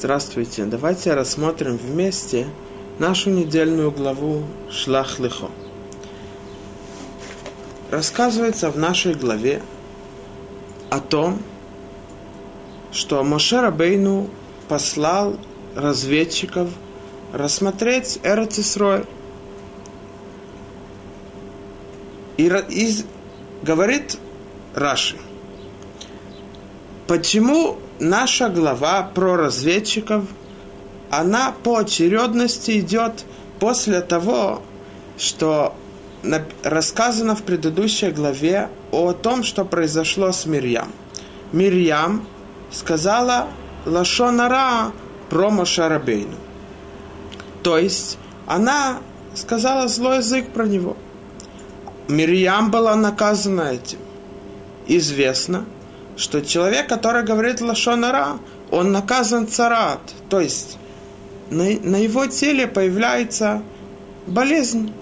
Здравствуйте. Давайте рассмотрим вместе нашу недельную главу Шлах Лихо. Рассказывается в нашей главе о том, что Моше Рабейну послал разведчиков рассмотреть Эрцисрой. И, и говорит Раши, почему наша глава про разведчиков, она по очередности идет после того, что рассказано в предыдущей главе о том, что произошло с Мирьям. Мирьям сказала Лашонара про Мошарабейну. То есть она сказала злой язык про него. Мирьям была наказана этим. Известно – что человек, который говорит лашонара, он наказан царат, то есть на, на его теле появляется болезнь.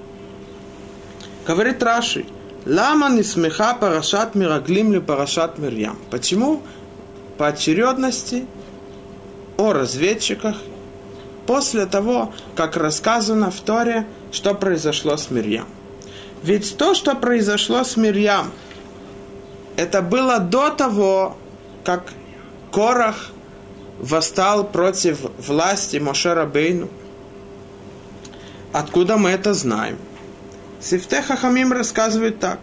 Говорит Раши, Лама не смеха парашат мираглим ли парашат мирьям. Почему по очередности о разведчиках после того, как рассказано в Торе, что произошло с Мирьям. Ведь то, что произошло с Мирьям – это было до того, как Корах восстал против власти Мошера Бейну. Откуда мы это знаем? Сифте Хахамим рассказывает так.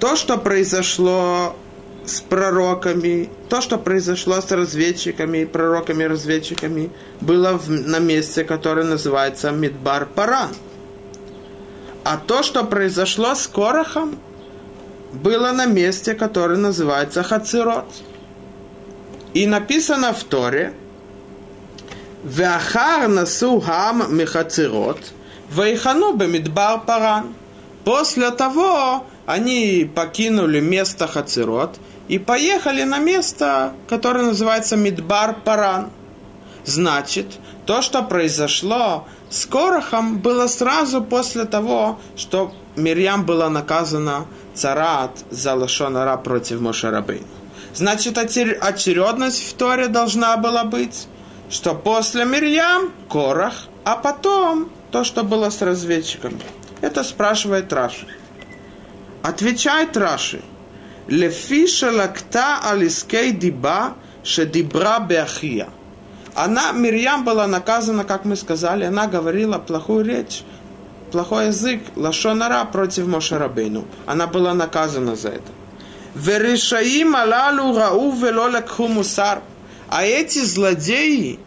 То, что произошло с пророками, то, что произошло с разведчиками, пророками-разведчиками, было в, на месте, которое называется Мидбар Паран. А то, что произошло с Корохом, было на месте, которое называется Хацирот. И написано в Торе, Вахар насу хам мехацирот, вайхану бемидбар паран. После того они покинули место Хацирот и поехали на место, которое называется Мидбар Паран. Значит, то, что произошло с Корохом, было сразу после того, что Мирьям была наказана царат за лошонара против Мошарабейну. Значит, очередность в Торе должна была быть, что после Мирьям Корах, а потом то, что было с разведчиками. Это спрашивает Раши. Отвечает Раши. Лефиша лакта алискей диба шедибра беахия. Она, Мирьям, была наказана, как мы сказали, она говорила плохую речь плохой язык, лашонара против Мошарабейну. Она была наказана за это. Верешаим алалу рау велолекху мусар. А эти злодеи,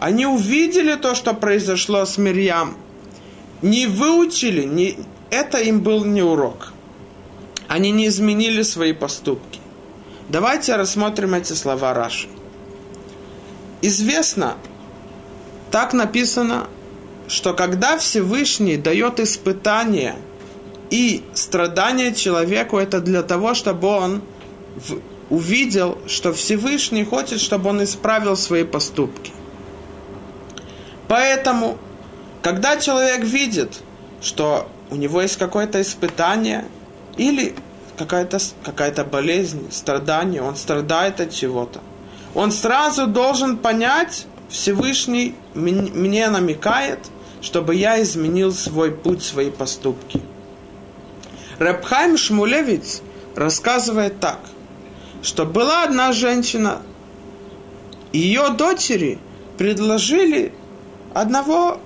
они увидели то, что произошло с Мирьям. Не выучили, не, это им был не урок. Они не изменили свои поступки. Давайте рассмотрим эти слова Раши. Известно, так написано что когда Всевышний дает испытание и страдания человеку, это для того, чтобы он увидел, что Всевышний хочет, чтобы он исправил свои поступки. Поэтому, когда человек видит, что у него есть какое-то испытание или какая-то какая болезнь, страдание, он страдает от чего-то, он сразу должен понять, Всевышний мне намекает, чтобы я изменил свой путь, свои поступки. Рабхайм Шмулевиц рассказывает так, что была одна женщина, ее дочери предложили одного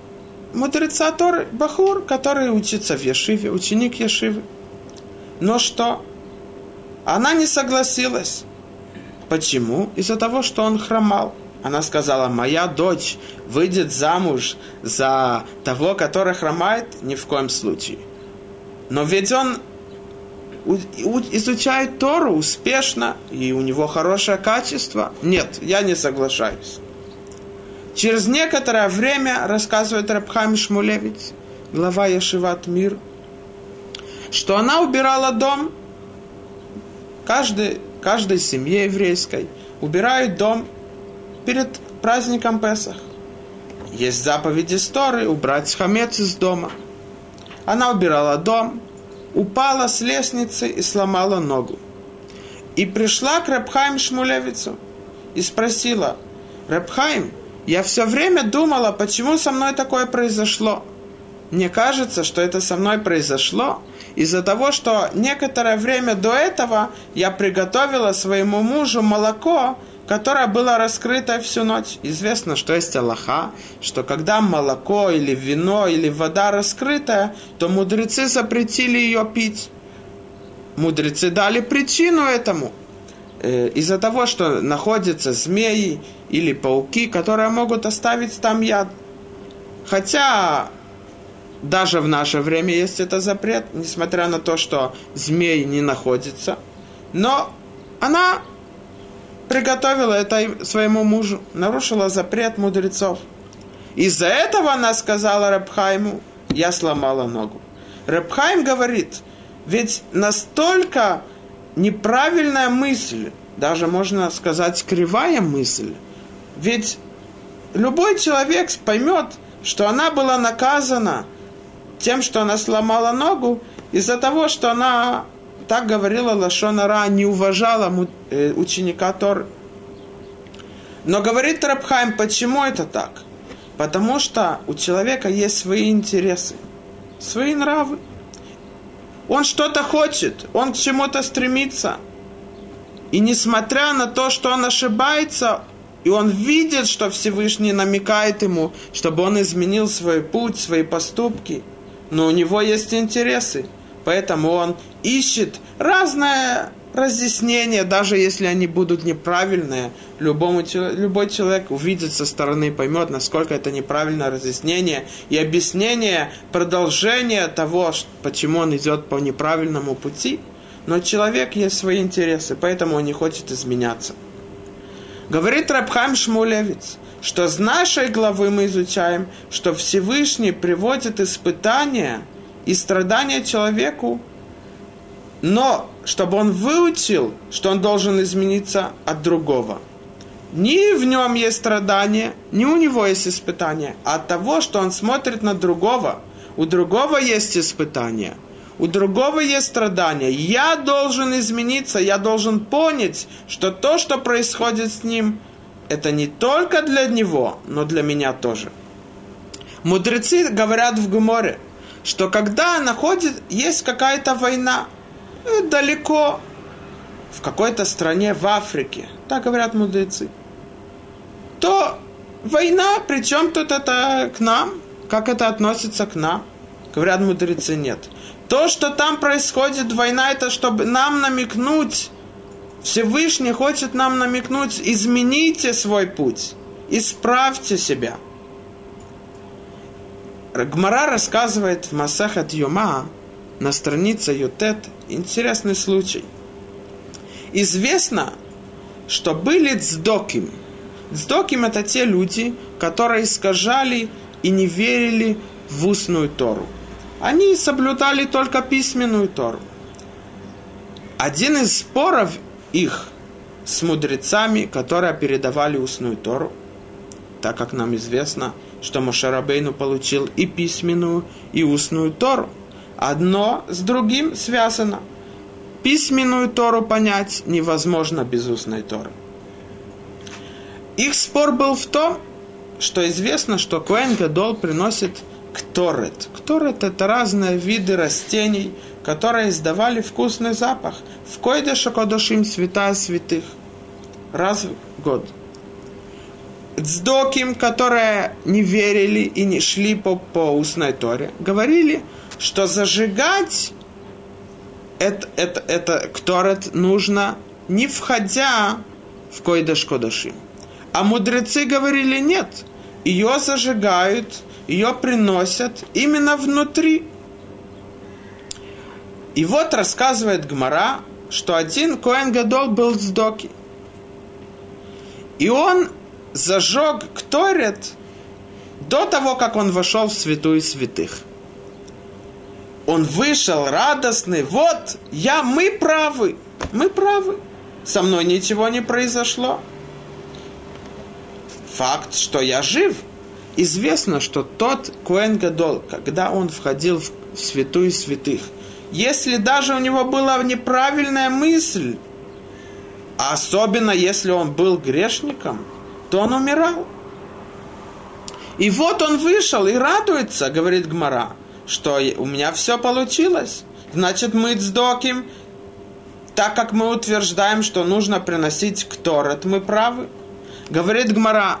мудреца Торы, Бахур, который учится в Яшиве, ученик Яшивы. Но что? Она не согласилась. Почему? Из-за того, что он хромал. Она сказала, моя дочь выйдет замуж за того, который хромает? Ни в коем случае. Но ведь он изучает Тору успешно, и у него хорошее качество. Нет, я не соглашаюсь. Через некоторое время, рассказывает Рабхам Шмулевич, глава Яшиват Мир, что она убирала дом, каждой, каждой семье еврейской убирает дом перед праздником Песах. Есть заповедь истории убрать хамец из дома. Она убирала дом, упала с лестницы и сломала ногу. И пришла к Рабхайм Шмулевицу и спросила, Рабхайм, я все время думала, почему со мной такое произошло. Мне кажется, что это со мной произошло из-за того, что некоторое время до этого я приготовила своему мужу молоко, которое было раскрыто всю ночь. Известно, что есть Аллаха, что когда молоко или вино или вода раскрытая, то мудрецы запретили ее пить. Мудрецы дали причину этому. Э, из-за того, что находятся змеи или пауки, которые могут оставить там яд. Хотя даже в наше время есть это запрет, несмотря на то, что змей не находится. Но она приготовила это своему мужу, нарушила запрет мудрецов. Из-за этого она сказала Рабхайму, я сломала ногу. Рабхайм говорит, ведь настолько неправильная мысль, даже можно сказать кривая мысль, ведь любой человек поймет, что она была наказана тем, что она сломала ногу, из-за того, что она так говорила Лашонара, не уважала э, ученика Тор. Но говорит Рабхайм, почему это так? Потому что у человека есть свои интересы, свои нравы. Он что-то хочет, он к чему-то стремится. И несмотря на то, что он ошибается, и он видит, что Всевышний намекает ему, чтобы он изменил свой путь, свои поступки – но у него есть интересы, поэтому он ищет разное разъяснение, даже если они будут неправильные, любому, любой человек увидит со стороны, поймет, насколько это неправильное разъяснение и объяснение, продолжение того, почему он идет по неправильному пути. Но человек есть свои интересы, поэтому он не хочет изменяться. Говорит Рабхам Шмулевец, что с нашей главы мы изучаем, что Всевышний приводит испытания и страдания человеку, но чтобы он выучил, что он должен измениться от другого. Ни в нем есть страдания, ни у него есть испытания, а от того, что он смотрит на другого. У другого есть испытания, у другого есть страдания. Я должен измениться, я должен понять, что то, что происходит с ним, это не только для него, но для меня тоже. Мудрецы говорят в Гуморе, что когда находит, есть какая-то война э, далеко, в какой-то стране в Африке, так говорят мудрецы, то война, причем тут это к нам, как это относится к нам? Говорят мудрецы, нет. То, что там происходит война, это чтобы нам намекнуть, Всевышний хочет нам намекнуть, измените свой путь, исправьте себя. Гмара рассказывает в Масахат Йома на странице Ютет интересный случай. Известно, что были цдоким. Цдоким это те люди, которые искажали и не верили в устную Тору. Они соблюдали только письменную Тору. Один из споров их с мудрецами, которые передавали устную Тору, так как нам известно, что Мошарабейну получил и письменную, и устную Тору. Одно с другим связано. Письменную Тору понять невозможно без устной Торы. Их спор был в том, что известно, что Коэн Гадол приносит кторет. Кторет – это разные виды растений, которые издавали вкусный запах. В койде шокодошим святая святых. Раз в год. Цдоким, которые не верили и не шли по, по устной торе, говорили, что зажигать это, это, это кторет нужно, не входя в койдаш кодашим. А мудрецы говорили нет, ее зажигают, ее приносят именно внутри и вот рассказывает Гмара, что один Коэн Гадол был с Доки. И он зажег Кторет до того, как он вошел в святую святых. Он вышел радостный. Вот, я, мы правы, мы правы. Со мной ничего не произошло. Факт, что я жив. Известно, что тот Коэн Гадол, когда он входил в святую святых, если даже у него была неправильная мысль, А особенно если он был грешником, то он умирал. И вот он вышел и радуется, говорит Гмара, что у меня все получилось. Значит, мы цдоким, так как мы утверждаем, что нужно приносить кторет, мы правы. Говорит Гмара,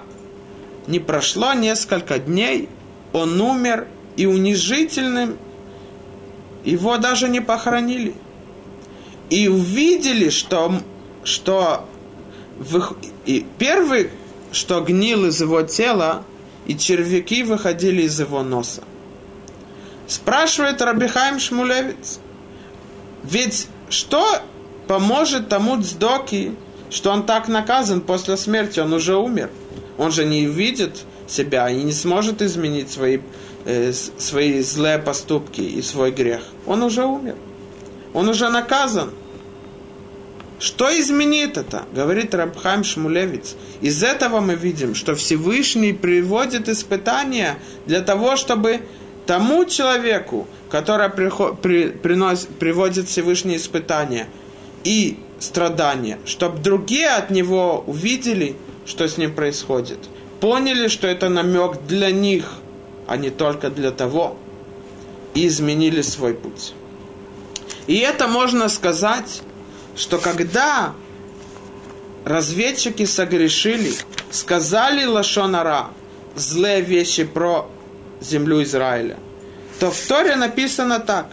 не прошло несколько дней, он умер, и унижительным его даже не похоронили. И увидели, что, что в, и первый, что гнил из его тела, и червяки выходили из его носа. Спрашивает Рабихайм Шмулевец, ведь что поможет тому Цдоки, что он так наказан после смерти, он уже умер. Он же не видит себя и не сможет изменить свои, э, свои злые поступки и свой грех. Он уже умер. Он уже наказан. Что изменит это? Говорит Рабхайм Шмулевец. Из этого мы видим, что Всевышний приводит испытания для того, чтобы тому человеку, который при, приносит, приводит Всевышние испытания и страдания, чтобы другие от него увидели, что с ним происходит, поняли, что это намек для них, а не только для того, и изменили свой путь. И это можно сказать что когда разведчики согрешили, сказали Лашонара злые вещи про землю Израиля, то в Торе написано так.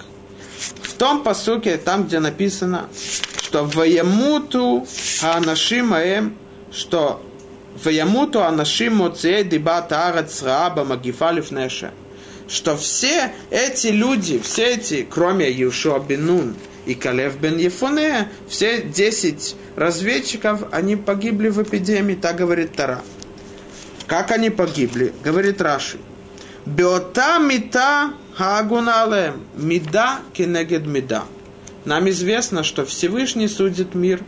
В том посуке, там, где написано, что «Ваямуту хаанашим аэм», что «Ваямуту анашим моцея дибат арец рааба магифа лифнеша», что все эти люди, все эти, кроме Юшуа Бенун, и Калев бен Ефоне, все 10 разведчиков, они погибли в эпидемии, так говорит Тара. Как они погибли? Говорит Раши. Беота мита хаагуналем. Мида кенегед мида. Нам известно, что Всевышний судит мир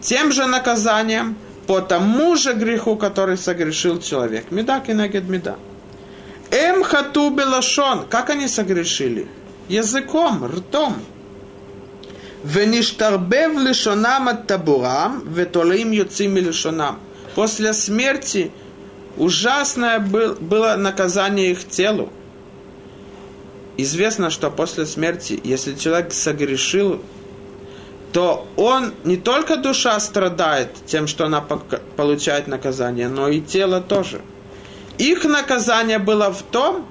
тем же наказанием по тому же греху, который согрешил человек. Меда кенегед меда. Эм хату белашон. Как они согрешили? Языком, ртом. Веништарбев лишонам от табурам, ветолим юцими лишонам. После смерти ужасное было наказание их телу. Известно, что после смерти, если человек согрешил, то он не только душа страдает тем, что она получает наказание, но и тело тоже. Их наказание было в том,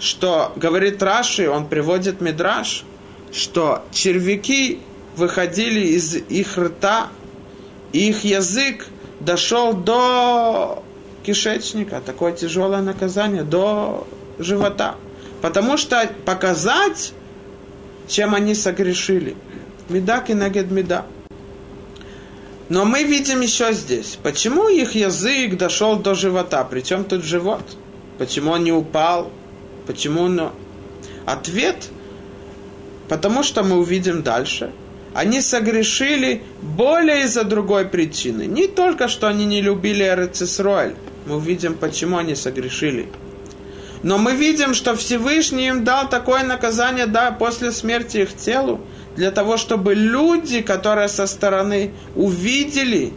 что, говорит Раши, он приводит Мидраш – что червяки выходили из их рта, и их язык дошел до кишечника, такое тяжелое наказание, до живота. Потому что показать, чем они согрешили. Меда кинагед меда. Но мы видим еще здесь, почему их язык дошел до живота, причем тут живот? Почему он не упал? Почему он... Ответ – Потому что мы увидим дальше. Они согрешили более из-за другой причины. Не только, что они не любили Эрцисроэль. Мы увидим, почему они согрешили. Но мы видим, что Всевышний им дал такое наказание да, после смерти их телу, для того, чтобы люди, которые со стороны увидели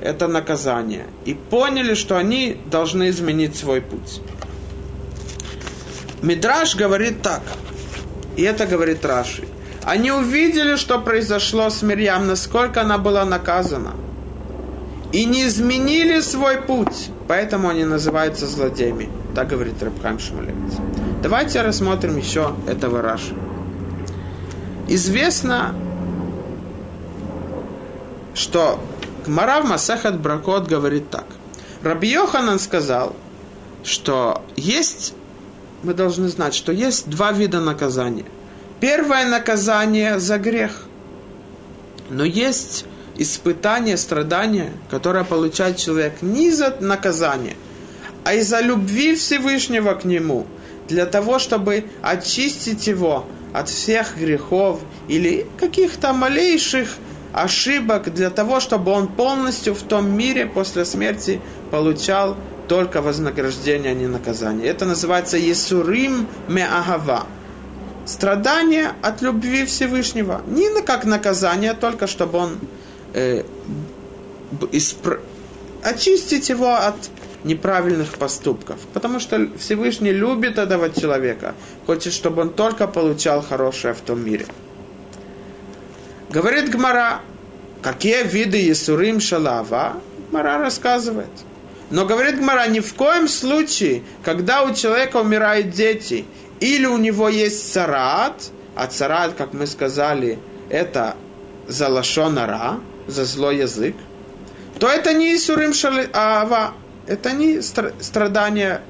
это наказание и поняли, что они должны изменить свой путь. Мидраш говорит так – и это говорит Раши. Они увидели, что произошло с Мирьям, насколько она была наказана. И не изменили свой путь. Поэтому они называются злодеями. Так говорит Рабхам Шмулевец. Давайте рассмотрим еще этого Раши. Известно, что Гмара в Масахат Бракот говорит так. Раби Йоханан сказал, что есть мы должны знать, что есть два вида наказания. Первое наказание за грех. Но есть испытание, страдание, которое получает человек не за наказание, а из-за любви Всевышнего к нему, для того, чтобы очистить его от всех грехов или каких-то малейших ошибок, для того, чтобы он полностью в том мире после смерти получал только вознаграждение, а не наказание. Это называется Есурим Меагава. Страдание от любви Всевышнего. Не как наказание, только чтобы он э, испр... очистить его от неправильных поступков. Потому что Всевышний любит этого человека, хочет, чтобы он только получал хорошее в том мире. Говорит Гмара, какие виды Есурим Шалава, Гмара рассказывает. Но говорит Гмара, ни в коем случае, когда у человека умирают дети, или у него есть царат, а царат, как мы сказали, это за лашонара, за злой язык, то это не Исурим Шалава, это не страдания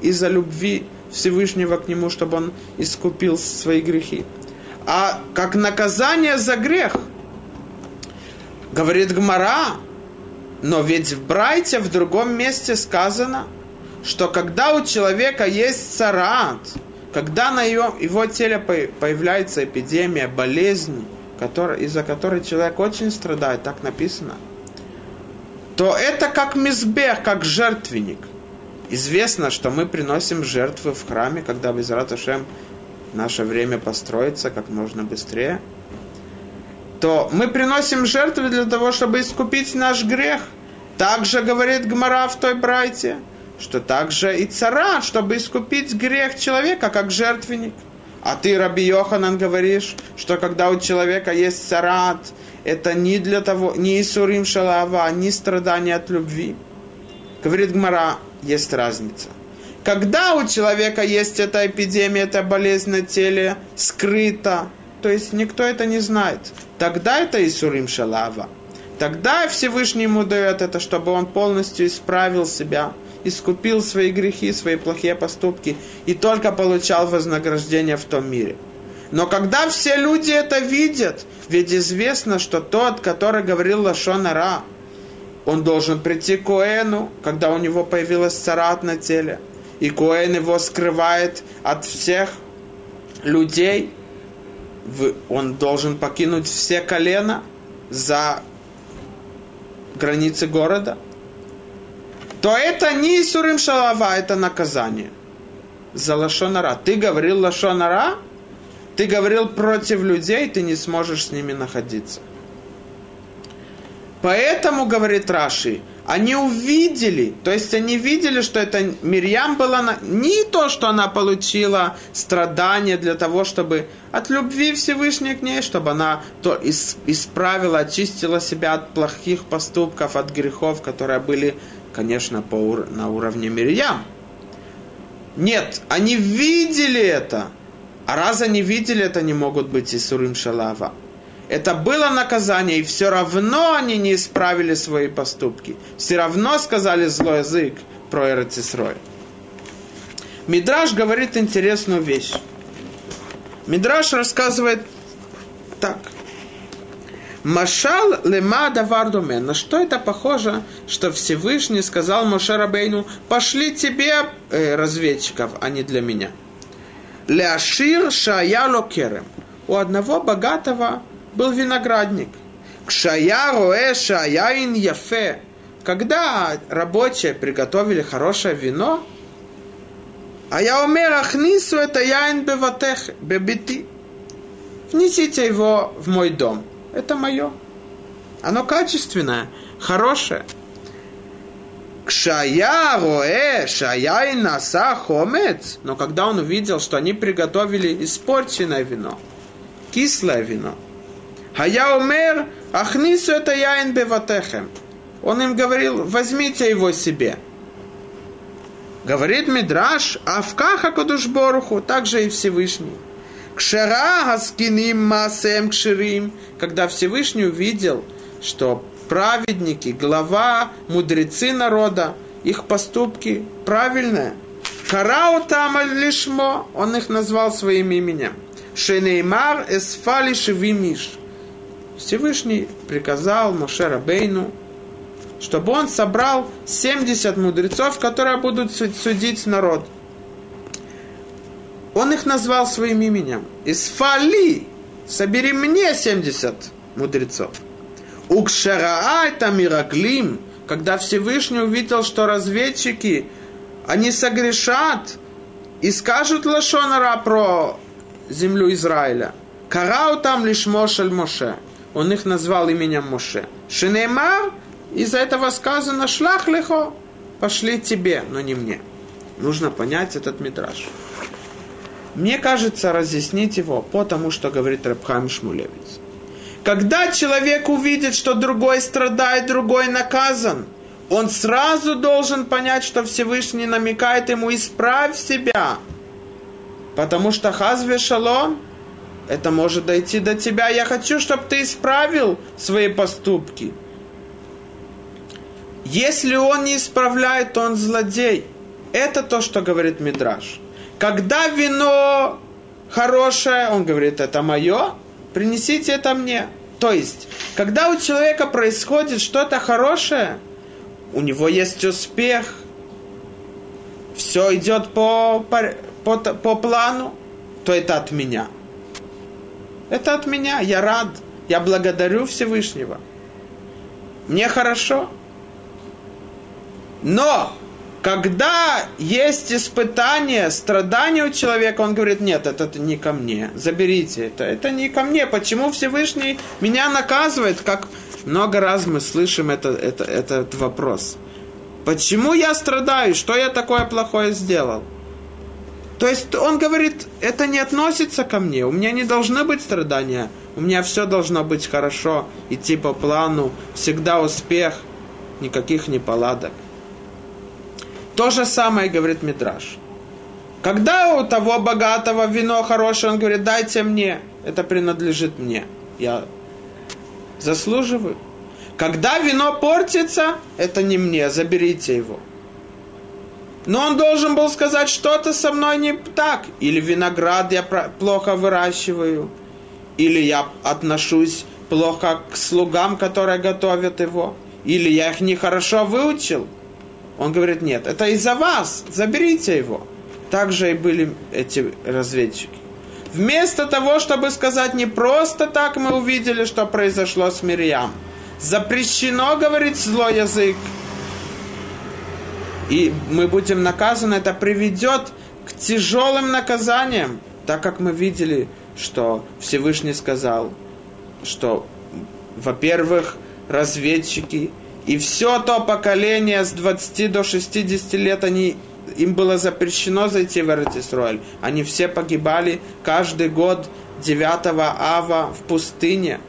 из-за любви Всевышнего к нему, чтобы он искупил свои грехи. А как наказание за грех, говорит Гмара, но ведь в Брайте в другом месте сказано, что когда у человека есть царат, когда на его, его теле появляется эпидемия, болезнь, из-за которой человек очень страдает, так написано, то это как мизбех, как жертвенник. Известно, что мы приносим жертвы в храме, когда без Раташем наше время построится как можно быстрее, то мы приносим жертвы для того, чтобы искупить наш грех. Также говорит Гмара в той брайте, что также и цара, чтобы искупить грех человека, как жертвенник. А ты, Раби Йоханан, говоришь, что когда у человека есть царат, это не для того, не Исурим Шалава, не страдание от любви. Говорит Гмара, есть разница. Когда у человека есть эта эпидемия, эта болезнь на теле, скрыта, то есть никто это не знает, тогда это Исурим Шалава. Тогда Всевышний ему дает это, чтобы он полностью исправил себя, искупил свои грехи, свои плохие поступки и только получал вознаграждение в том мире. Но когда все люди это видят, ведь известно, что тот, который говорил Лашонара, он должен прийти к Коэну, когда у него появилась царат на теле. И Коэн его скрывает от всех людей. Он должен покинуть все колена за границы города. То это не Исурим Шалава, это наказание за Лашонара. Ты говорил Лашонара, ты говорил против людей, ты не сможешь с ними находиться. Поэтому, говорит Раши, они увидели, то есть они видели, что это Мирьям была на, не то, что она получила страдания для того, чтобы от любви Всевышней к ней, чтобы она то исправила, очистила себя от плохих поступков, от грехов, которые были, конечно, по, на уровне Мирьям. Нет, они видели это, а раз они видели, это не могут быть Исурим Шалава. Это было наказание, и все равно они не исправили свои поступки. Все равно сказали злой язык про Эрцисрой. Мидраш говорит интересную вещь. Мидраш рассказывает так. Машал лема давардумен. На что это похоже, что Всевышний сказал Мошерабейну, пошли тебе э, разведчиков, а не для меня. Ляшир шая керем. У одного богатого был виноградник. Кшая роэ шаяин яфе. Когда рабочие приготовили хорошее вино, а я умер ахнису это яин беватех, бебити. Внесите его в мой дом. Это мое. Оно качественное, хорошее. Кшая роэ, шая наса хомец. Но когда он увидел, что они приготовили испорченное вино, кислое вино, Хая умер, ахнису это яин беватехем. Он им говорил, возьмите его себе. Говорит Мидраш, а в каха кудушборуху, также и Всевышний. Кшера хаскиним масем кширим, когда Всевышний увидел, что праведники, глава, мудрецы народа, их поступки правильные. Карау там лишмо, он их назвал своим именем. Шенеймар эсфали шевимиш. Всевышний приказал Моше Рабейну, чтобы он собрал 70 мудрецов, которые будут судить народ. Он их назвал своим именем. Исфали, собери мне 70 мудрецов. Укшараа это мираклим, когда Всевышний увидел, что разведчики, они согрешат и скажут Лашонара про землю Израиля. Карау там лишь Мошель Моше. Он их назвал именем Моше. Шинеймар, из-за этого сказано «шлах лихо», пошли тебе, но не мне. Нужно понять этот митраж. Мне кажется, разъяснить его потому, что говорит Рабхам Шмулевец. Когда человек увидит, что другой страдает, другой наказан, он сразу должен понять, что Всевышний намекает ему «исправь себя». Потому что хазве шалом, это может дойти до тебя. Я хочу, чтобы ты исправил свои поступки. Если он не исправляет, то он злодей. Это то, что говорит Мидраш. Когда вино хорошее, он говорит, это мое, принесите это мне. То есть, когда у человека происходит что-то хорошее, у него есть успех, все идет по, по, по плану, то это от меня. Это от меня, я рад, я благодарю Всевышнего. Мне хорошо. Но когда есть испытание, страдания у человека, он говорит, нет, это не ко мне, заберите это, это не ко мне. Почему Всевышний меня наказывает? Как много раз мы слышим это, это, этот вопрос. Почему я страдаю? Что я такое плохое сделал? То есть он говорит, это не относится ко мне, у меня не должны быть страдания, у меня все должно быть хорошо, идти по плану, всегда успех, никаких неполадок. То же самое говорит Мидраш. Когда у того богатого вино хорошее, он говорит, дайте мне, это принадлежит мне. Я заслуживаю. Когда вино портится, это не мне, заберите его. Но он должен был сказать, что-то со мной не так. Или виноград я плохо выращиваю. Или я отношусь плохо к слугам, которые готовят его. Или я их нехорошо выучил. Он говорит, нет, это из-за вас, заберите его. Так же и были эти разведчики. Вместо того, чтобы сказать не просто так, мы увидели, что произошло с Мирьям. Запрещено говорить злой язык. И мы будем наказаны, это приведет к тяжелым наказаниям, так как мы видели, что Всевышний сказал, что, во-первых, разведчики и все то поколение с 20 до 60 лет, они, им было запрещено зайти в Эртисроэль. Они все погибали каждый год 9 ава в пустыне.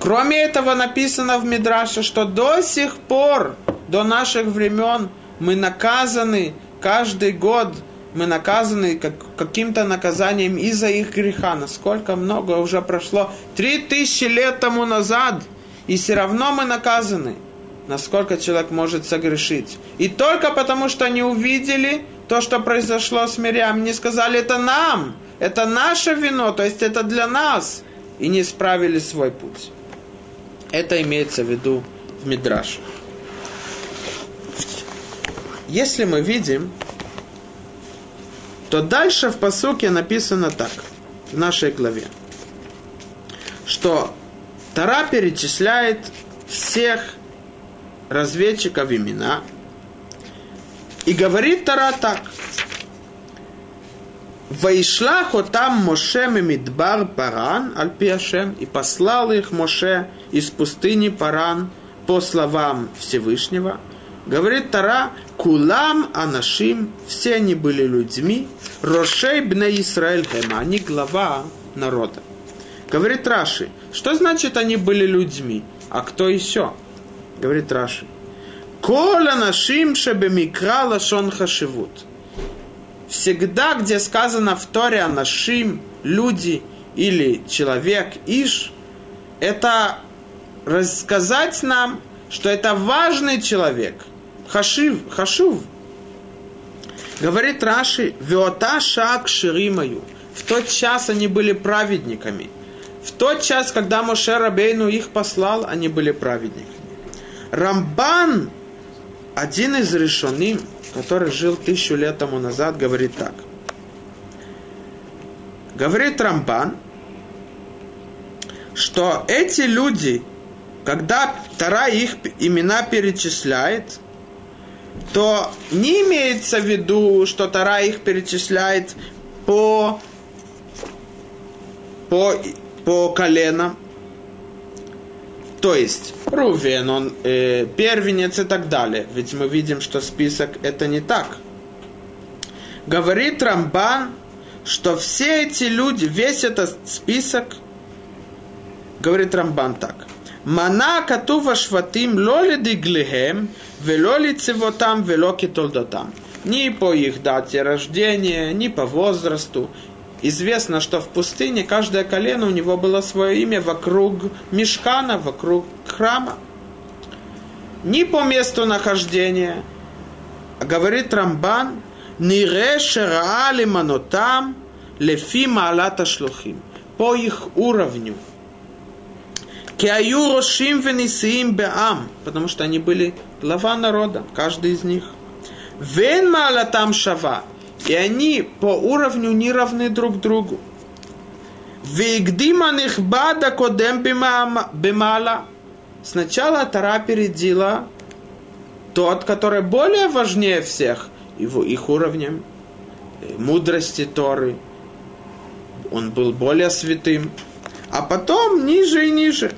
Кроме этого написано в Мидраше, что до сих пор, до наших времен, мы наказаны каждый год мы наказаны как, каким-то наказанием из-за их греха. Насколько много уже прошло? Три тысячи лет тому назад – и все равно мы наказаны, насколько человек может согрешить. И только потому, что они увидели то, что произошло с Мирям, не сказали, это нам, это наше вино, то есть это для нас, и не исправили свой путь. Это имеется в виду в Мидраше. Если мы видим, то дальше в посуке написано так, в нашей главе, что Тара перечисляет всех разведчиков имена. И говорит Тара так. Вайшлах там Моше Мидбар Паран Альпиашем и послал их Моше из пустыни Паран по словам Всевышнего. Говорит Тара, Кулам Анашим, все они были людьми, Рошей Бне Исраэль Хема, они глава народа. Говорит Раши, что значит они были людьми? А кто еще? Говорит Раши. Кола нашим шебемикра лашон хашивут. Всегда, где сказано в Торе нашим, люди или человек, иш, это рассказать нам, что это важный человек. Хашив, хашув. Говорит Раши, веота шак ширимаю. В тот час они были праведниками – в тот час, когда Моше Рабейну их послал, они были праведниками. Рамбан, один из решенным, который жил тысячу лет тому назад, говорит так. Говорит Рамбан, что эти люди, когда Тара их имена перечисляет, то не имеется в виду, что Тара их перечисляет по, по по коленам, То есть Рувен, он э, первенец и так далее. Ведь мы видим, что список это не так. Говорит Рамбан, что все эти люди, весь этот список, говорит Рамбан так. Мана катува шватим лоли диглихем, велоли цивотам, вело китолдотам. Ни по их дате рождения, ни по возрасту. Известно, что в пустыне каждое колено у него было свое имя вокруг мешкана, вокруг храма. Ни по месту нахождения. Говорит Рамбан, Нире шераали манотам лефи маалата шлухим. По их уровню. Киаю рошим венисиим беам. Потому что они были глава народа, каждый из них. Вен маалатам шава. И они по уровню не равны друг другу. Вигдима нихбада кодем бемала. Сначала Тара передила тот, который более важнее всех – его, их уровнем, э, мудрости Торы. Он был более святым. А потом ниже и ниже.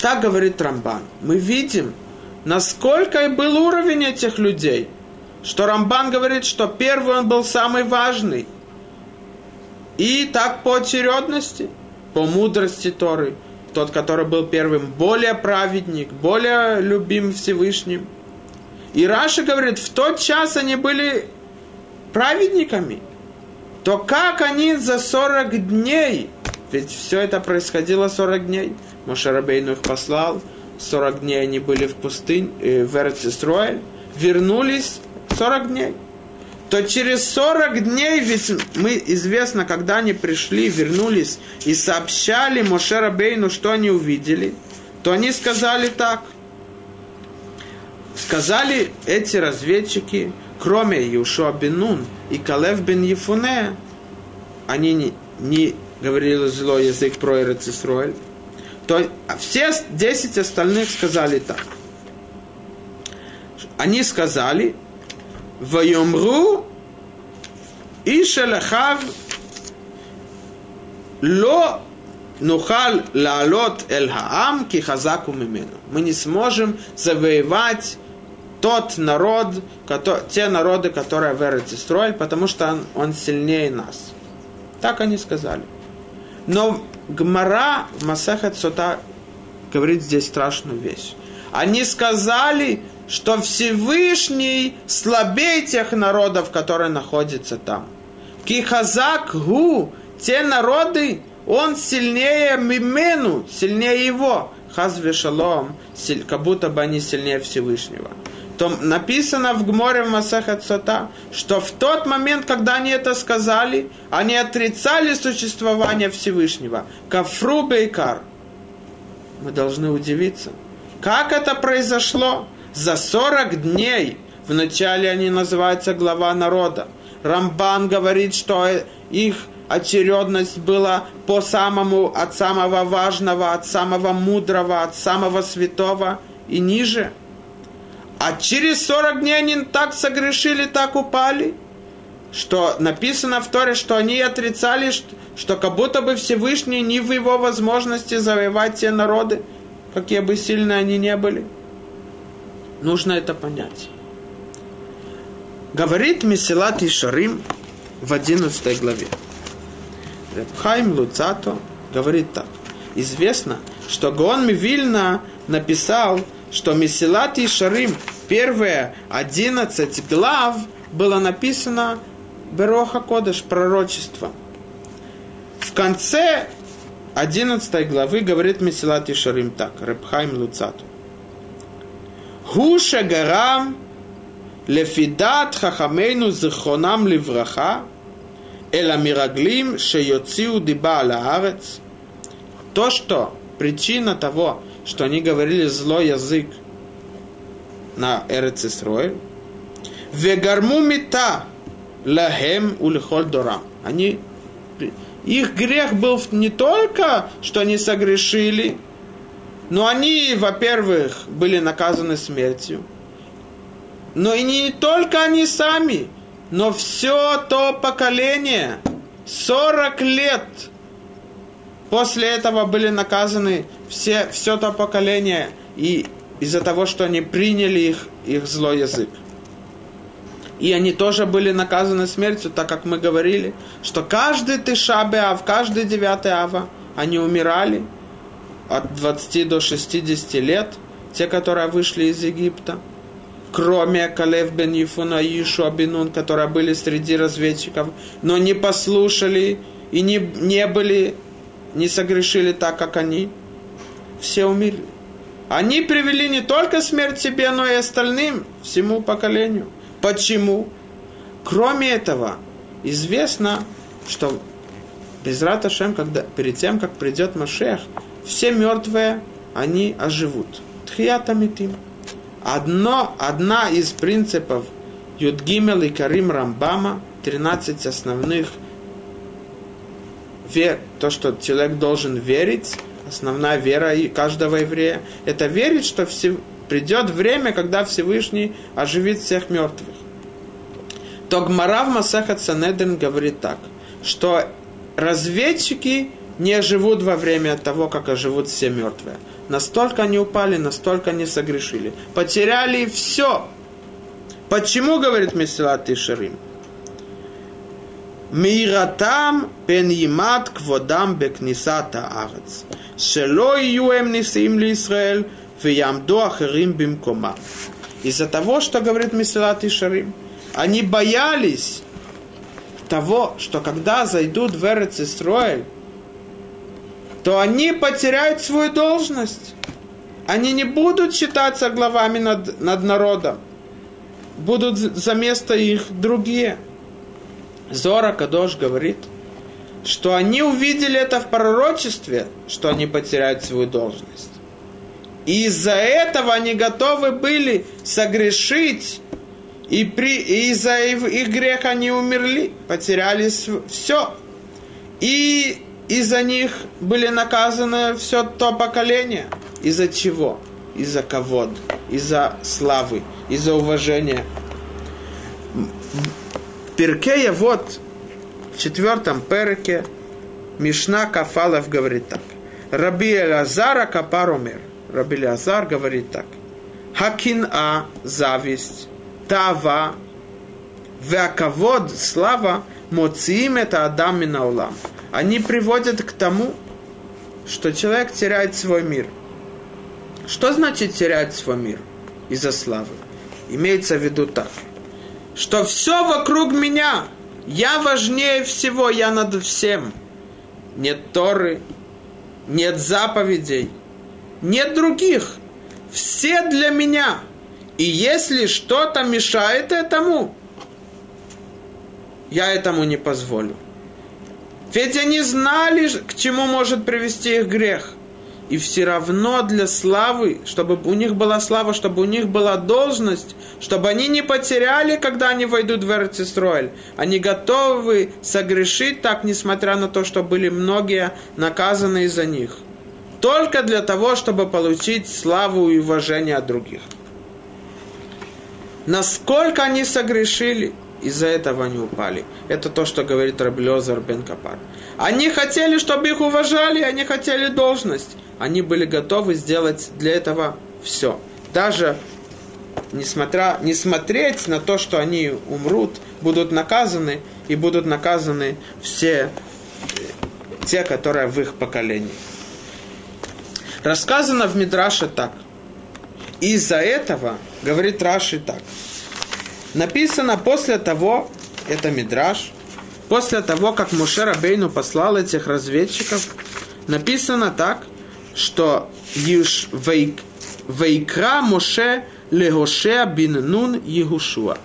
Так говорит Рамбан. Мы видим, насколько был уровень этих людей. Что Рамбан говорит, что первый он был самый важный. И так по очередности, по мудрости Торы. Тот, который был первым, более праведник, более любим Всевышним – и Раша говорит, в тот час они были праведниками. То как они за 40 дней, ведь все это происходило 40 дней, Мошарабейну их послал, 40 дней они были в пустыне, э, в Эрцисроэль, вернулись 40 дней. То через 40 дней, ведь мы известно, когда они пришли, вернулись и сообщали Мошерабейну, что они увидели, то они сказали так – Сказали эти разведчики, кроме Юшуа бен Нун и Калев бен Ефуне, они не, не говорили злой язык про Эрцисроэль, то все десять остальных сказали так. Они сказали, Вайомру и шелахав ло нухал лаалот эль хаам ки хазаку мимену. Мы не сможем завоевать тот народ, который, те народы, которые в Эрцистроль, потому что он, он сильнее нас. Так они сказали. Но Гмара в Масахат Сота говорит здесь страшную вещь. Они сказали, что Всевышний слабее тех народов, которые находятся там. Кихазак гу, те народы, он сильнее мимену, сильнее его. Хазве шалом, как будто бы они сильнее Всевышнего то написано в Гморе Масахат Сота, что в тот момент, когда они это сказали, они отрицали существование Всевышнего. Кафру Бейкар. Мы должны удивиться. Как это произошло? За 40 дней вначале они называются глава народа. Рамбан говорит, что их очередность была по самому, от самого важного, от самого мудрого, от самого святого и ниже – а через 40 дней они так согрешили, так упали, что написано в Торе, что они отрицали, что, что как будто бы Всевышний не в его возможности завоевать те народы, какие бы сильные они не были. Нужно это понять. Говорит Месилат Ишарим в 11 главе. Хайм Луцато говорит так. Известно, что Гон Вильна написал, что Месилат и Шарим, первые 11 глав, было написано Бероха Кодыш, пророчество. В конце 11 главы говорит Месилат и Шарим так, Репхайм Луцату. Гуша гарам лефидат хахамейну зихонам левраха, эла мираглим шеюциу диба алаарец. То, что причина того, что они говорили злой язык на Эрцисроэль. Вегарму мета лахем улихоль. Они, их грех был не только, что они согрешили, но они, во-первых, были наказаны смертью. Но и не только они сами, но все то поколение, 40 лет После этого были наказаны все, все то поколение и из-за того, что они приняли их, их злой язык. И они тоже были наказаны смертью, так как мы говорили, что каждый Тишабе Ав, каждый девятый Ава, они умирали от 20 до 60 лет, те, которые вышли из Египта, кроме Калев бен Ефуна и Ишуа бенун, которые были среди разведчиков, но не послушали и не, не были, не согрешили так, как они, все умерли. Они привели не только смерть себе, но и остальным, всему поколению. Почему? Кроме этого, известно, что без Раташем, когда, перед тем, как придет Машех, все мертвые, они оживут. Тхиятамитим. Одно, одна из принципов Юдгимел и Карим Рамбама, 13 основных вер, то, что человек должен верить, основная вера каждого еврея, это верить, что все, придет время, когда Всевышний оживит всех мертвых. То Гмара в Масахат Санедрин говорит так, что разведчики не живут во время того, как оживут все мертвые. Настолько они упали, настолько они согрешили. Потеряли все. Почему, говорит Месилат Тишарим? Миратам пеньимат кводам бекнисата арец. Шело июем нисим ли Исраэль, виямду ахарим бимкома. Из-за того, что говорит Месилат и Шарим, они боялись того, что когда зайдут в Эрец Исраэль, то они потеряют свою должность. Они не будут считаться главами над, над народом. Будут за место их другие – Зора Кадош говорит, что они увидели это в пророчестве, что они потеряют свою должность. И из-за этого они готовы были согрешить, и, при, и из-за их, греха они умерли, потеряли все. И из-за них были наказаны все то поколение. Из-за чего? Из-за кого? Из-за славы, из-за уважения. Перкея вот в четвертом перке Мишна Кафалов говорит так. Раби Элазара Капаромер. Раби Лазар говорит так. Хакин-а, зависть, тава, веаковод, слава, моциим это Адам улам. Они приводят к тому, что человек теряет свой мир. Что значит терять свой мир из-за славы? Имеется в виду так, что все вокруг меня, я важнее всего, я над всем. Нет Торы, нет заповедей, нет других. Все для меня. И если что-то мешает этому, я этому не позволю. Ведь они знали, к чему может привести их грех. И все равно для славы, чтобы у них была слава, чтобы у них была должность, чтобы они не потеряли, когда они войдут в Эрцисроэль. Они готовы согрешить так, несмотря на то, что были многие наказаны из-за них только для того, чтобы получить славу и уважение от других. Насколько они согрешили, из-за этого они упали. Это то, что говорит Раблезар бен Капар. Они хотели, чтобы их уважали, они хотели должность. Они были готовы сделать для этого все. Даже несмотря, не смотреть на то, что они умрут, будут наказаны, и будут наказаны все те, которые в их поколении. Рассказано в Мидраше так. Из-за этого, говорит Раши так, написано после того, это Мидраш, после того, как Муше Рабейну послал этих разведчиков, написано так, что Юш вейк, Вейкра Моше Легошеа бин Нун Егушуа.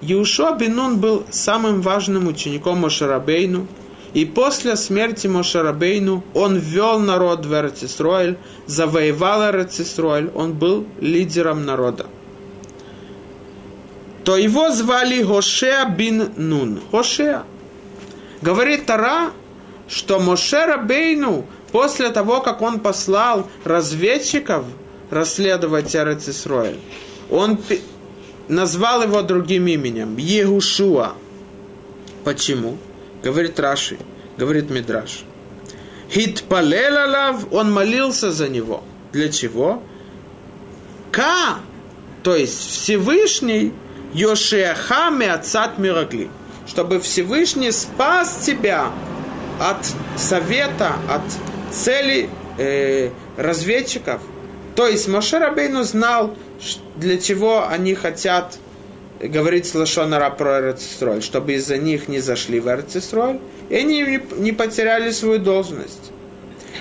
Иешуа бин Нун был самым важным учеником Моше Рабейну – и после смерти Мошарабейну он ввел народ в Эрцисроэль, завоевал Эрцисроэль, он был лидером народа. То его звали Хошеа бин Нун. Хошеа. Говорит Тара, что Мошера Бейну после того, как он послал разведчиков расследовать Эрцисроэль, он назвал его другим именем, Егушуа. Почему? Говорит Раши, говорит Мидраш. Хитпалел алав, он молился за него. Для чего? Ка, то есть Всевышний, Йошиаха Меацат Мирагли, чтобы Всевышний спас тебя от совета, от цели э, разведчиков. То есть Моше Рабейну знал, для чего они хотят говорить с Лашонара про Эрцистроль, чтобы из-за них не зашли в Эрцистроль, и они не потеряли свою должность.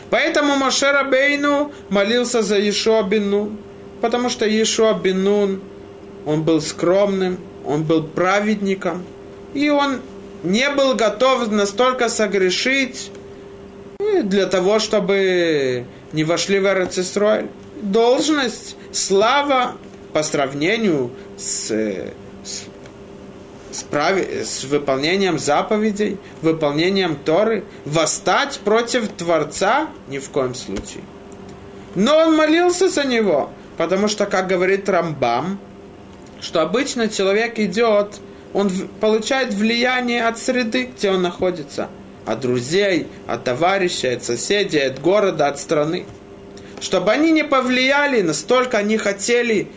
Поэтому Моше Рабейну молился за Ешуа Бенун, потому что Ешуа Бенун, он был скромным, он был праведником, и он не был готов настолько согрешить ну, для того, чтобы не вошли в Эрцистроль. Должность, слава по сравнению с, с с, прав... с выполнением заповедей, выполнением Торы, восстать против Творца ни в коем случае. Но он молился за него, потому что, как говорит Рамбам, что обычно человек идет, он получает влияние от среды, где он находится, от друзей, от товарищей, от соседей, от города, от страны. Чтобы они не повлияли, настолько они хотели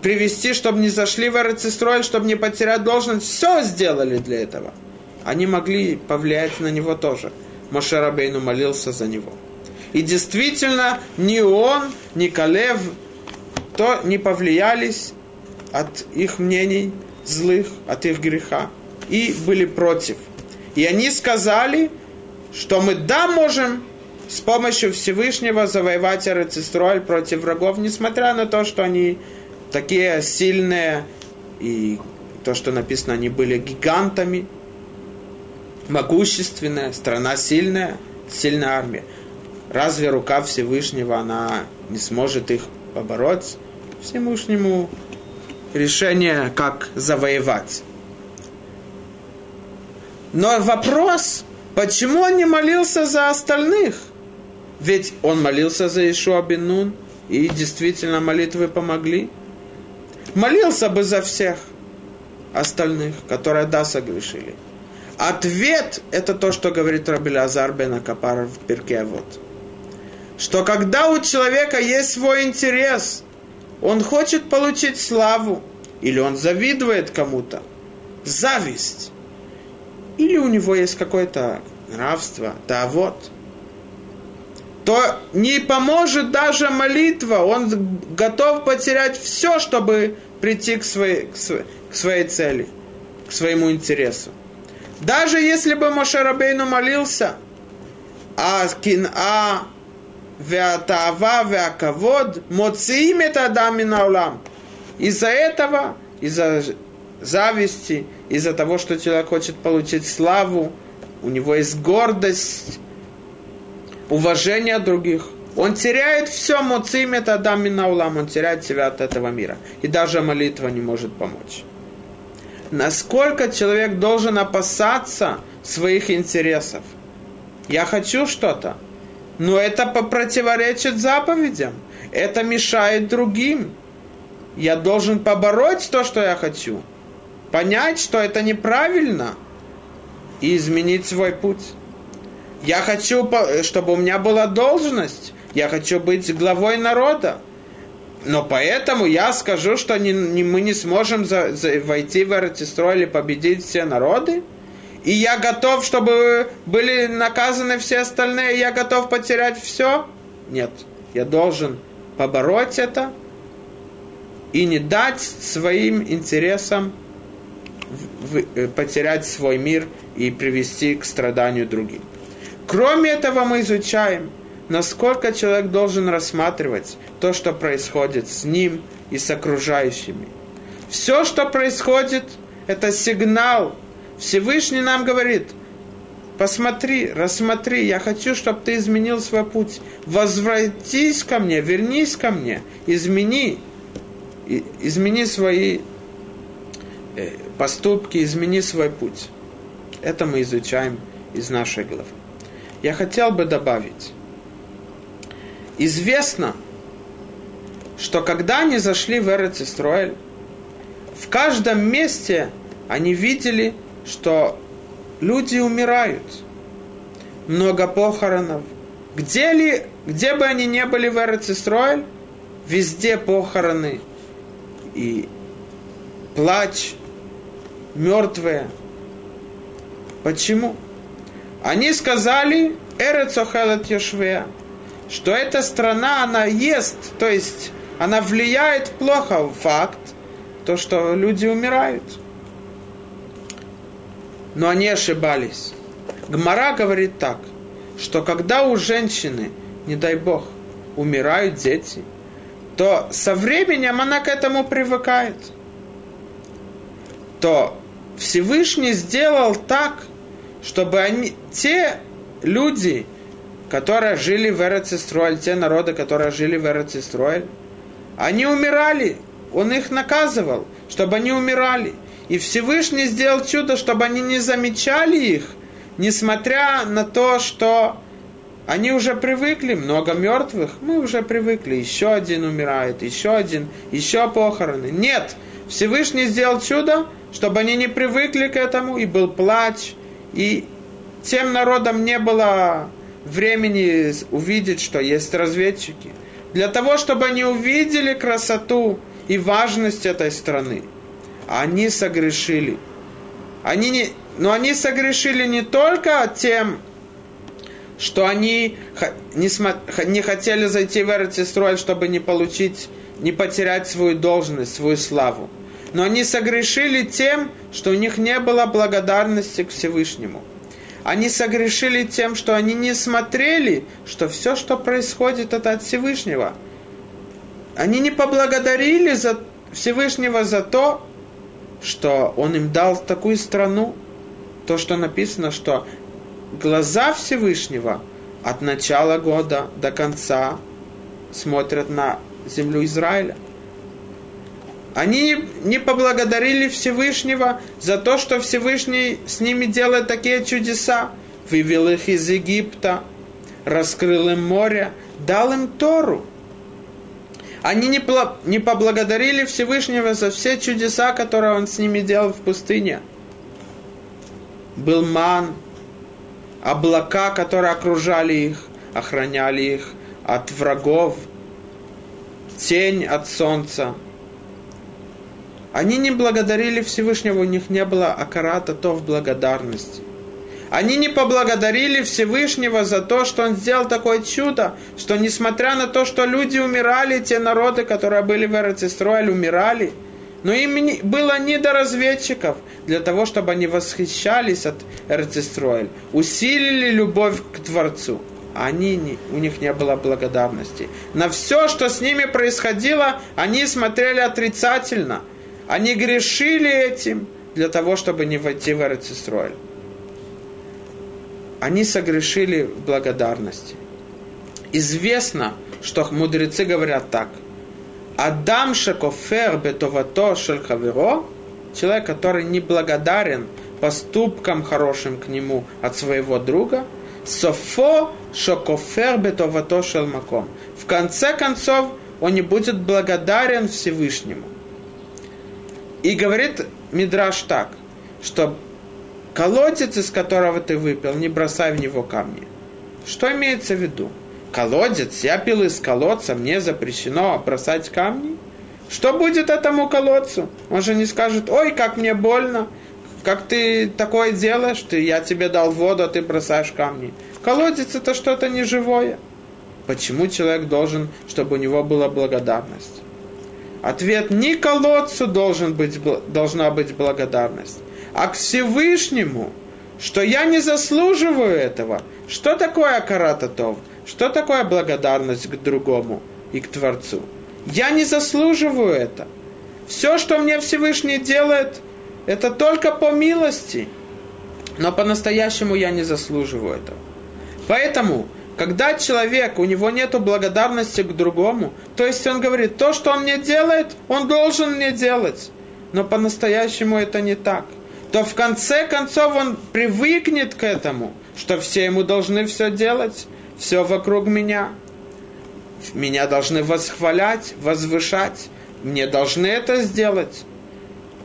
привести, чтобы не зашли в Эрцистроль, чтобы не потерять должность. Все сделали для этого. Они могли повлиять на него тоже. Моше Рабейну молился за него. И действительно, ни он, ни Калев то не повлиялись от их мнений злых, от их греха. И были против. И они сказали, что мы да можем с помощью Всевышнего завоевать Эрцистроль против врагов, несмотря на то, что они такие сильные, и то, что написано, они были гигантами, могущественная, страна сильная, сильная армия. Разве рука Всевышнего, она не сможет их побороть? Всевышнему решение, как завоевать. Но вопрос, почему он не молился за остальных? Ведь он молился за Ишуа Бен и действительно молитвы помогли молился бы за всех остальных, которые да согрешили. Ответ – это то, что говорит Рабиля Азар бен Акапар в Перке. Что когда у человека есть свой интерес, он хочет получить славу, или он завидует кому-то, зависть, или у него есть какое-то нравство, да вот, то не поможет даже молитва, он готов потерять все, чтобы прийти к своей, к своей, к своей цели, к своему интересу. Даже если бы Мошарабейну молился, а кина веатава веакавод моциим это адами наулам. Из-за этого, из-за зависти, из-за того, что человек хочет получить славу, у него есть гордость, уважение других, он теряет все, муцим это адам минаулам, он теряет себя от этого мира. И даже молитва не может помочь. Насколько человек должен опасаться своих интересов? Я хочу что-то, но это противоречит заповедям. Это мешает другим. Я должен побороть то, что я хочу. Понять, что это неправильно. И изменить свой путь. Я хочу, чтобы у меня была должность я хочу быть главой народа. Но поэтому я скажу, что не, не, мы не сможем за, за, войти в Эртистрой или победить все народы. И я готов, чтобы были наказаны все остальные, я готов потерять все. Нет, я должен побороть это и не дать своим интересам э, потерять свой мир и привести к страданию другим. Кроме этого мы изучаем – насколько человек должен рассматривать то, что происходит с ним и с окружающими. Все, что происходит, это сигнал. Всевышний нам говорит, посмотри, рассмотри, я хочу, чтобы ты изменил свой путь. Возвратись ко мне, вернись ко мне, измени, измени свои э, поступки, измени свой путь. Это мы изучаем из нашей главы. Я хотел бы добавить, известно, что когда они зашли в Эрец в каждом месте они видели, что люди умирают. Много похоронов, Где, ли, где бы они ни были в Эрцисроэль, везде похороны и плач, мертвые. Почему? Они сказали, Эрецохелет Йошвея, что эта страна, она ест, то есть она влияет плохо в факт, то, что люди умирают. Но они ошибались. Гмара говорит так, что когда у женщины, не дай бог, умирают дети, то со временем она к этому привыкает. То Всевышний сделал так, чтобы они, те люди, которые жили в Эрцестройль, те народы, которые жили в Эрцестройль, они умирали. Он их наказывал, чтобы они умирали. И Всевышний сделал чудо, чтобы они не замечали их, несмотря на то, что они уже привыкли, много мертвых, мы уже привыкли, еще один умирает, еще один, еще похороны. Нет, Всевышний сделал чудо, чтобы они не привыкли к этому, и был плач, и тем народам не было времени увидеть, что есть разведчики. Для того, чтобы они увидели красоту и важность этой страны. Они согрешили. Они не, но они согрешили не только тем, что они не, не хотели зайти в Эрцистроль, чтобы не получить, не потерять свою должность, свою славу. Но они согрешили тем, что у них не было благодарности к Всевышнему. Они согрешили тем, что они не смотрели, что все, что происходит, это от Всевышнего. Они не поблагодарили за Всевышнего за то, что Он им дал такую страну. То, что написано, что глаза Всевышнего от начала года до конца смотрят на землю Израиля. Они не поблагодарили Всевышнего за то, что Всевышний с ними делает такие чудеса. Вывел их из Египта, раскрыл им море, дал им Тору. Они не, не поблагодарили Всевышнего за все чудеса, которые он с ними делал в пустыне. Был ман, облака, которые окружали их, охраняли их от врагов, тень от солнца – они не благодарили Всевышнего, у них не было акарата то в благодарности. Они не поблагодарили Всевышнего за то, что Он сделал такое чудо, что несмотря на то, что люди умирали, те народы, которые были в Эрцестроиле, умирали, но им было не до разведчиков, для того, чтобы они восхищались от Эрцестроиль, усилили любовь к Творцу. Они не, у них не было благодарности. На все, что с ними происходило, они смотрели отрицательно – они грешили этим для того, чтобы не войти в Эрцистроль. Они согрешили в благодарности. Известно, что мудрецы говорят так. Адам шекофер бетовато шельхаверо, человек, который не благодарен поступкам хорошим к нему от своего друга, софо шокофер бетовато шельмаком. В конце концов, он не будет благодарен Всевышнему. И говорит Мидраш так, что колодец, из которого ты выпил, не бросай в него камни. Что имеется в виду? Колодец, я пил из колодца, мне запрещено бросать камни? Что будет этому колодцу? Он же не скажет, ой, как мне больно, как ты такое делаешь, ты, я тебе дал воду, а ты бросаешь камни. Колодец это что-то неживое. Почему человек должен, чтобы у него была благодарность? Ответ не колодцу должен быть, должна быть благодарность, а к Всевышнему, что я не заслуживаю этого. Что такое акарататов? Что такое благодарность к другому и к Творцу? Я не заслуживаю это. Все, что мне Всевышний делает, это только по милости. Но по-настоящему я не заслуживаю этого. Поэтому когда человек, у него нет благодарности к другому, то есть он говорит, то, что он мне делает, он должен мне делать. Но по-настоящему это не так. То в конце концов он привыкнет к этому, что все ему должны все делать, все вокруг меня. Меня должны восхвалять, возвышать. Мне должны это сделать.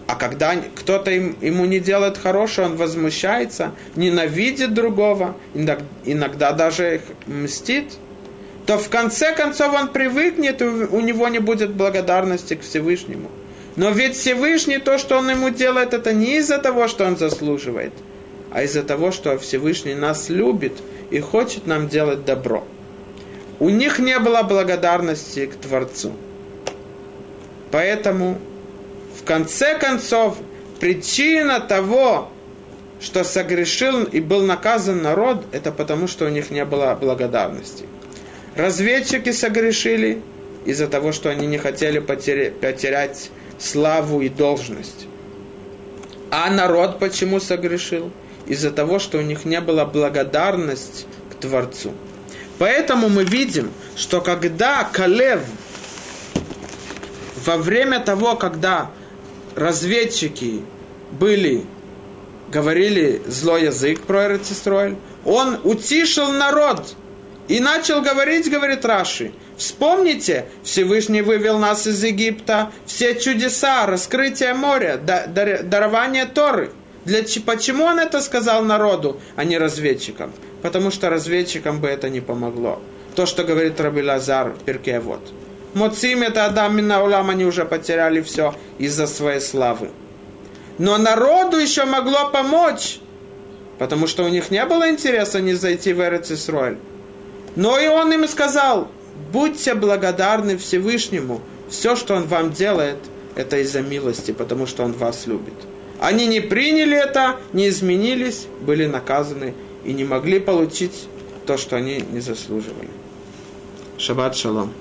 А когда кто-то им, ему не делает хорошее, он возмущается, ненавидит другого, иногда даже мстит, то в конце концов он привыкнет, и у него не будет благодарности к Всевышнему. Но ведь Всевышний, то, что он ему делает, это не из-за того, что он заслуживает, а из-за того, что Всевышний нас любит и хочет нам делать добро. У них не было благодарности к Творцу. Поэтому, в конце концов, причина того, что согрешил и был наказан народ, это потому, что у них не было благодарности. Разведчики согрешили из-за того, что они не хотели потерять, славу и должность. А народ почему согрешил? Из-за того, что у них не было благодарности к Творцу. Поэтому мы видим, что когда Калев во время того, когда разведчики были, говорили злой язык про Эрцисроэль, он утишил народ и начал говорить, говорит Раши, Вспомните, Всевышний вывел нас из Египта, все чудеса, раскрытие моря, дарование Торы. Для, почему он это сказал народу, а не разведчикам? Потому что разведчикам бы это не помогло. То, что говорит Раби Лазар в перке вот. Моцим это Адам и Наулам, они уже потеряли все из-за своей славы. Но народу еще могло помочь, потому что у них не было интереса не зайти в Эрец Но и он им сказал, будьте благодарны Всевышнему. Все, что Он вам делает, это из-за милости, потому что Он вас любит. Они не приняли это, не изменились, были наказаны и не могли получить то, что они не заслуживали. Шаббат шалом.